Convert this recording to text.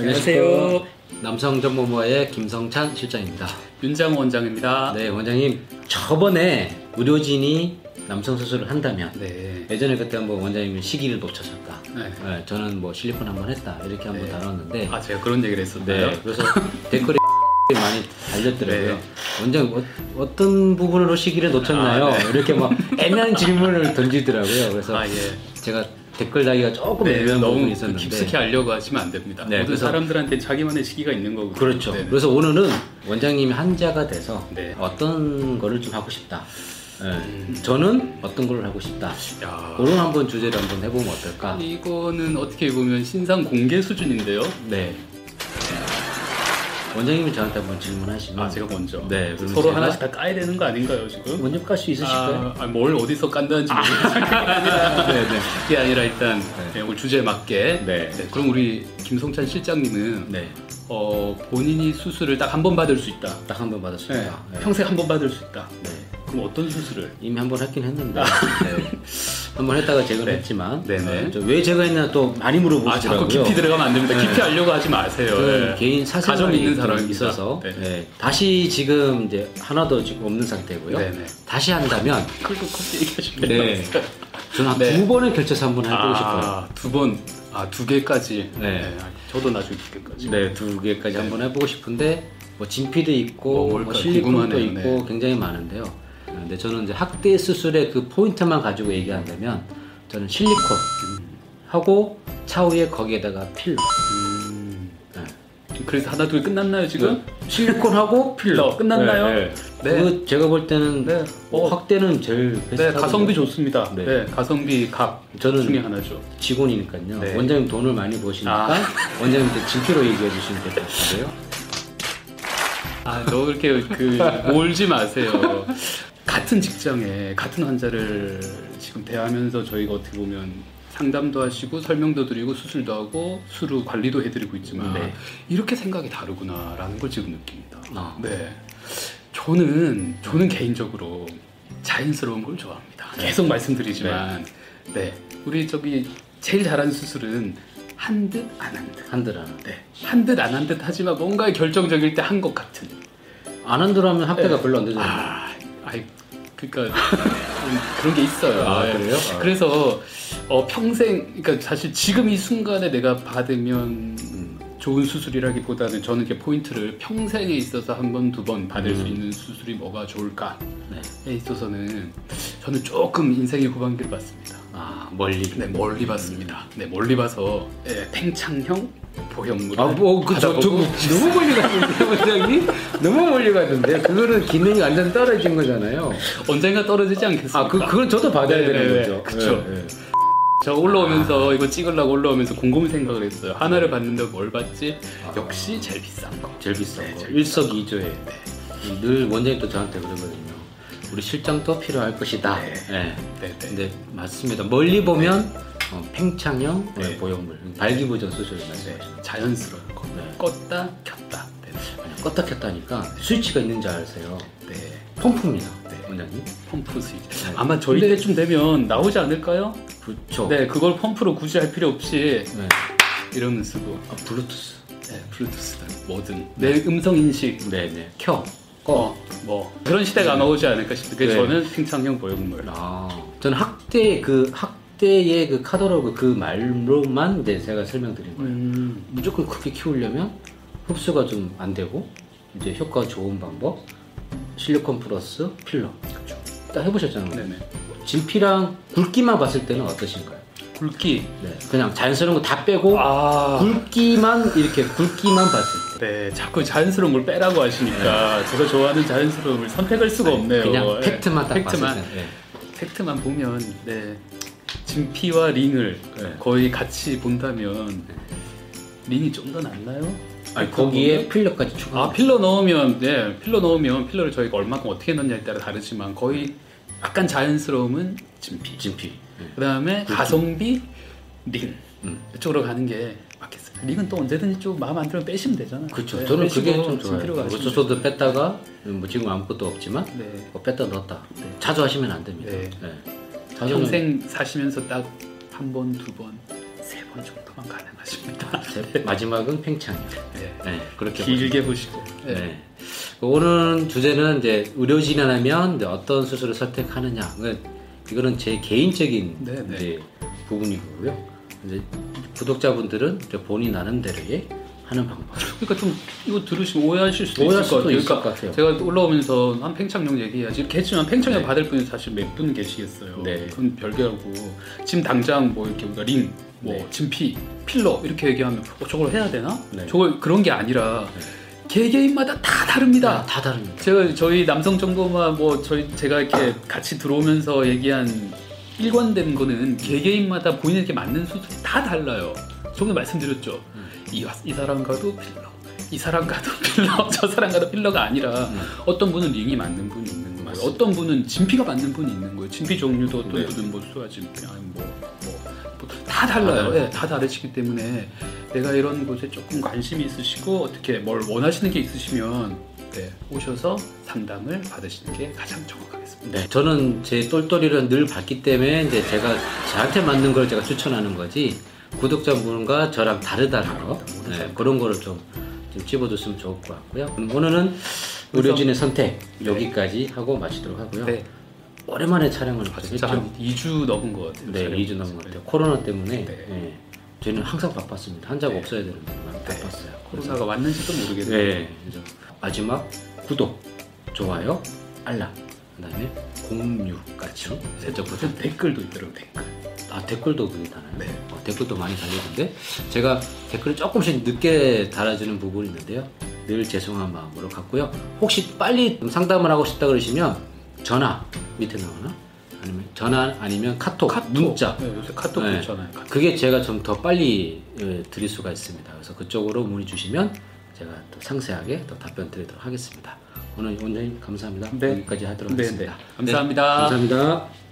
안녕하세요. 남성 전문모의 김성찬 실장입니다. 윤장 원장입니다. 네, 원장님 저번에 의료진이 남성 수술을 한다면 네. 예전에 그때 한번 원장님이 시기를 놓쳤을까? 네. 네, 저는 뭐 실리콘 한번 했다 이렇게 한번 네. 다뤘는데 아 제가 그런 얘기를 했었나요? 네, 그래서 댓글이 많이 달렸더라고요. 네. 원장님 어, 떤 부분으로 시기를 놓쳤나요? 아, 네. 이렇게 막 애매한 질문을 던지더라고요. 그래서 아 예. 제가 댓글 달기가 조금 네, 애매한 부분이 너무 있었는데 깊숙이 알려고 하시면 안 됩니다. 네, 모든 사람들한테 자기만의 시기가 있는 거고. 그렇죠. 네, 네. 그래서 오늘은 원장님이 한자가 돼서 네. 어떤 거를 좀 하고 싶다. 예, 음. 저는 어떤 걸 하고 싶다. 야. 그런 한번 주제를 한번 해보면 어떨까? 이거는 어떻게 보면 신상 공개 수준인데요. 네. 원장님이 저한테 한번 질문하시면 아 제가 먼저. 네, 서로 제가- 하나씩 다 까야 되는 거 아닌가요 지금? 먼저 깔 수 있으실까요? 아, 아, 뭘 어디서 깐다는지 모르겠어요. 그게 아니라 네, 네. 그게 아니라 일단 네. 네, 오늘 주제에 맞게. 네. 그럼 우리 김성찬 실장님은 네. 어, 본인이 수술을 딱 한 번 받을 수 있다. 딱 한 번 받았습니다. 네. 평생 한 번 받을 수 있다. 네. 그럼 어떤 수술을? 이미 한 번 했긴 했는데 네. 한번 했다가 제거했지만 아. 네네. 어, 저왜 제거했나 또 많이 아 물어보시더라고요. 자꾸 깊이 들어가면 안 됩니다. 네. 깊이 알려고 하지 마세요. 그 예. 개인 사생활이 있는 좀 사람입니다. 있어서 네. 네. 다시 지금 이제 하나도 지금 없는 상태고요. 네네. 다시 한다면 그리고 컵 얘기하시면 네. 저는 한 네. 두 번을 결제해서 한번 해보고 싶어요. 아, 두 번, 아, 두 개까지. 네. 아, 저도 나중에 두 개까지. 네, 두 개까지 한번 해보고 싶은데 뭐 진피도 있고 뭐 뭐, 실리콘도. 있고 네. 굉장히 많은데요. 근데 저는 이제 학대 수술의 그 포인트만 가지고 얘기한다면 저는 실리콘 하고 차후에 거기에다가 필러. 음. 네. 그래서 하나 둘 끝났나요 지금? 실리콘하고 필러 끝났나요? 네, 네. 그 제가 볼 때는 네. 어, 확대는 제일 네. 가성비 좋습니다. 네. 네, 가성비 값 저는 중에 하나죠. 직원이니까요. 네. 원장님 돈을 많이 버시니까 아. 원장님한테 진피로 얘기해 주시면 될 것 같은데요. 아, 너 그렇게 그 몰지 마세요. 같은 직장에 같은 환자를 지금 대하면서 저희가 어떻게 보면 상담도 하시고 설명도 드리고 수술도 하고 수루 관리도 해드리고 있지만 네. 이렇게 생각이 다르구나라는 걸 지금 느낍니다. 아. 네, 저는 저는 개인적으로 자연스러운 걸 좋아합니다. 네. 계속 말씀드리지만 네, 우리 저기 제일 잘하는 수술은 한 듯 안 한 듯. 네, 한듯 안 한 듯 하지만 뭔가 결정적일 때 한 것 같은. 안 한드라면 학대가 네. 별로 안 되잖아요. 아, 아이, 그러니까 좀 그런 게 있어요. 아, 예. 그래요? 아. 그래서 어, 평생, 그러니까 사실 지금 이 순간에 내가 받으면 음. 좋은 수술이라기보다는 저는 이렇게 포인트를 평생에 있어서 한 번, 두번 받을 수 음. 있는 수술이 뭐가 좋을까에 네. 있어서는 저는 조금 인생의 후반기를 봤습니다. 아 멀리. 네, 멀리 봤습니다. 네, 멀리 봐서 예, 팽창형 보형물을 아뭐그저 받아보고 너무 멀리 갔는데 원장님 너무 멀리 갔는데 그거는 기능이 완전 떨어진 거잖아요. 언젠가 떨어지지 않겠습니까? 아 그 그건 저도 받아야 네, 되는 네, 거죠. 네. 그쵸. 네, 네. 저 올라오면서 이거 찍으려고 올라오면서 곰곰이 생각을 했어요. 하나를 봤는데 뭘 봤지? 아. 역시 제일 비싼 거. 제일 비싼 네, 거. 제일 일석이조에 늘 원장님도 저한테 그러거든요. 우리 실장도 필요할 것이다. 네. 네. 네, 네. 근데 맞습니다. 멀리 보면 어, 팽창형 네. 보형물 발기부전 수술 말씀하시죠. 네, 자연스러운 거. 네. 껐다 켰다. 네. 아니, 껐다 켰다니까 스위치가 있는 줄 아세요? 네. 펌프입니다. 네. 원장님. 펌프 스위치. 네. 아마 저희 때쯤 되면 나오지 않을까요? 그렇죠. 네, 그걸 펌프로 굳이 할 필요 없이 네. 이러면 쓰고. 아, 블루투스. 네, 블루투스든 뭐든. 내 음성 인식. 네 네. 켜. 꺼. 어, 뭐 그런 시대가 아마 오지 않을까 싶은데 네. 저는 팽창형 보형물. 아, 저는 학대 그 학대의 그 카더라고 그 말로만 이제 제가 설명드린 거예요. 음. 무조건 크게 키우려면 흡수가 좀 안 되고 이제 효과가 좋은 방법 실리콘 플러스 필러. 그렇죠. 딱 해보셨잖아요. 네네. 진피랑 굵기만 봤을 때는 어떠신가요? 굵기. 네. 그냥 자연스러운 거 다 빼고 아. 굵기만 이렇게 굵기만 봤을 때. 네, 자꾸 자연스러운 걸 빼라고 하시니까 제가 좋아하는 자연스러움을 선택할 수가 없네요. 그냥 네. 팩트만 딱 팩트만 봤을 때. 네. 팩트만 보면 네. 진피와 링을 네. 거의 같이 본다면 링이 좀 더 낫나요? 아니, 거기에 필러까지 추가. 아 필러 넣으면 네 필러 넣으면 필러를 저희가 얼마큼 어떻게 넣냐에 따라 다르지만 거의 약간 자연스러움은 진피 진피. 네. 그다음에 가성비 링 음. 이쪽으로 가는 게 맞겠어요. 링은 또 언제든지 좀 마음 안 들면 빼시면 되잖아요. 그렇죠. 네, 저는 그게 좀 좋아요. 어쩌서도 뺐다가 뭐 지금 아무것도 없지만 네. 뭐 뺐다 넣었다. 네. 자주 하시면 안 됩니다. 네. 네. 자주는- 평생 사시면서 딱 한 번, 두 번, 세 번. 번 정도만 가능하십니다. 제 마지막은 팽창이요. 네. 네, 그렇게 길게 보시고. 네. 네. 오늘 주제는 이제 의료진이라면 어떤 수술을 선택하느냐. 그러니까 이거는 제 개인적인 네, 네. 이제 부분이고요. 이제 구독자분들은 이제 본인 나름대로의 하는 방법. 그러니까 좀 이거 들으시면 오해하실 수도 오해할 있을 것 수도 같아요. 있을 것 같아요. 제가 올라오면서 한 팽창용 얘기해야지 이렇게 했지만 팽창용 네. 받을 분이 사실 몇 분 계시겠어요. 네. 그건 별개고 지금 당장 뭐 이렇게 우리가 링, 뭐 네. 진피, 필러 이렇게 얘기하면 어, 저걸 해야 되나? 네. 저걸 그런 게 아니라 네. 개개인마다 다 다릅니다. 다, 다 다릅니다. 제가 저희 남성 정보만 뭐 저희 제가 이렇게 같이 들어오면서 얘기한 일관된 거는 개개인마다 본인에게 맞는 수술이 다 달라요. 저번에 말씀드렸죠. 음. 이, 이 사람 가도 필러, 이 사람 가도 필러, 저 사람 가도 필러가 아니라 음. 어떤 분은 링이 맞는 분이 있는 거예요. 어떤 분은 진피가 맞는 분이 있는 거예요. 진피 종류도 어떤 네. 분은 뭐 수화 진피 아니 뭐 뭐 다 달라요. 다 예, 다 다르시기 때문에 내가 이런 곳에 조금 관심이 있으시고 어떻게 뭘 원하시는 게 있으시면 네, 오셔서 상담을 받으시는 게 가장 정확하겠습니다. 네, 저는 제 똘똘이를 늘 봤기 때문에 이제 제가 저한테 맞는 걸 제가 추천하는 거지 구독자분과 저랑 다르다는 거 네, 그런 거를 좀, 좀 집어줬으면 좋을 것 같고요. 오늘은 의료진의 선택 여기까지 하고 마치도록 하고요. 네, 오랜만에 촬영을 아, 좀 진짜 했죠. 한 2주 넘은 것 같아요. 네, 촬영 2주 넘은 것 같아요. 코로나 때문에 네. 예, 저희는 항상 바빴습니다. 환자가 네. 없어야 되는데 네. 바빴어요. 코로나가 왔는지도 모르겠네요. 네, 마지막 구독, 좋아요, 알람, 그다음에 공유까지 세적 버튼 댓글도 있더라고요, 댓글. 아 댓글도 그게 다나요? 네. 어, 댓글도 많이 달리는데 제가 댓글을 조금씩 늦게 달아주는 부분이 있는데요. 늘 죄송한 마음으로 갖고요. 혹시 빨리 상담을 하고 싶다 그러시면 전화 밑에 나오나? 아니면 전화 아니면 카톡, 문자 네, 요새 카톡 네. 좋잖아요. 카톡. 그게 제가 좀 더 빨리 예, 드릴 수가 있습니다. 그래서 그쪽으로 문의 주시면 제가 또 상세하게 또 답변 드리도록 하겠습니다. 오늘 원장님 감사합니다. 네. 여기까지 하도록 네, 하겠습니다. 네. 감사합니다. 네, 감사합니다.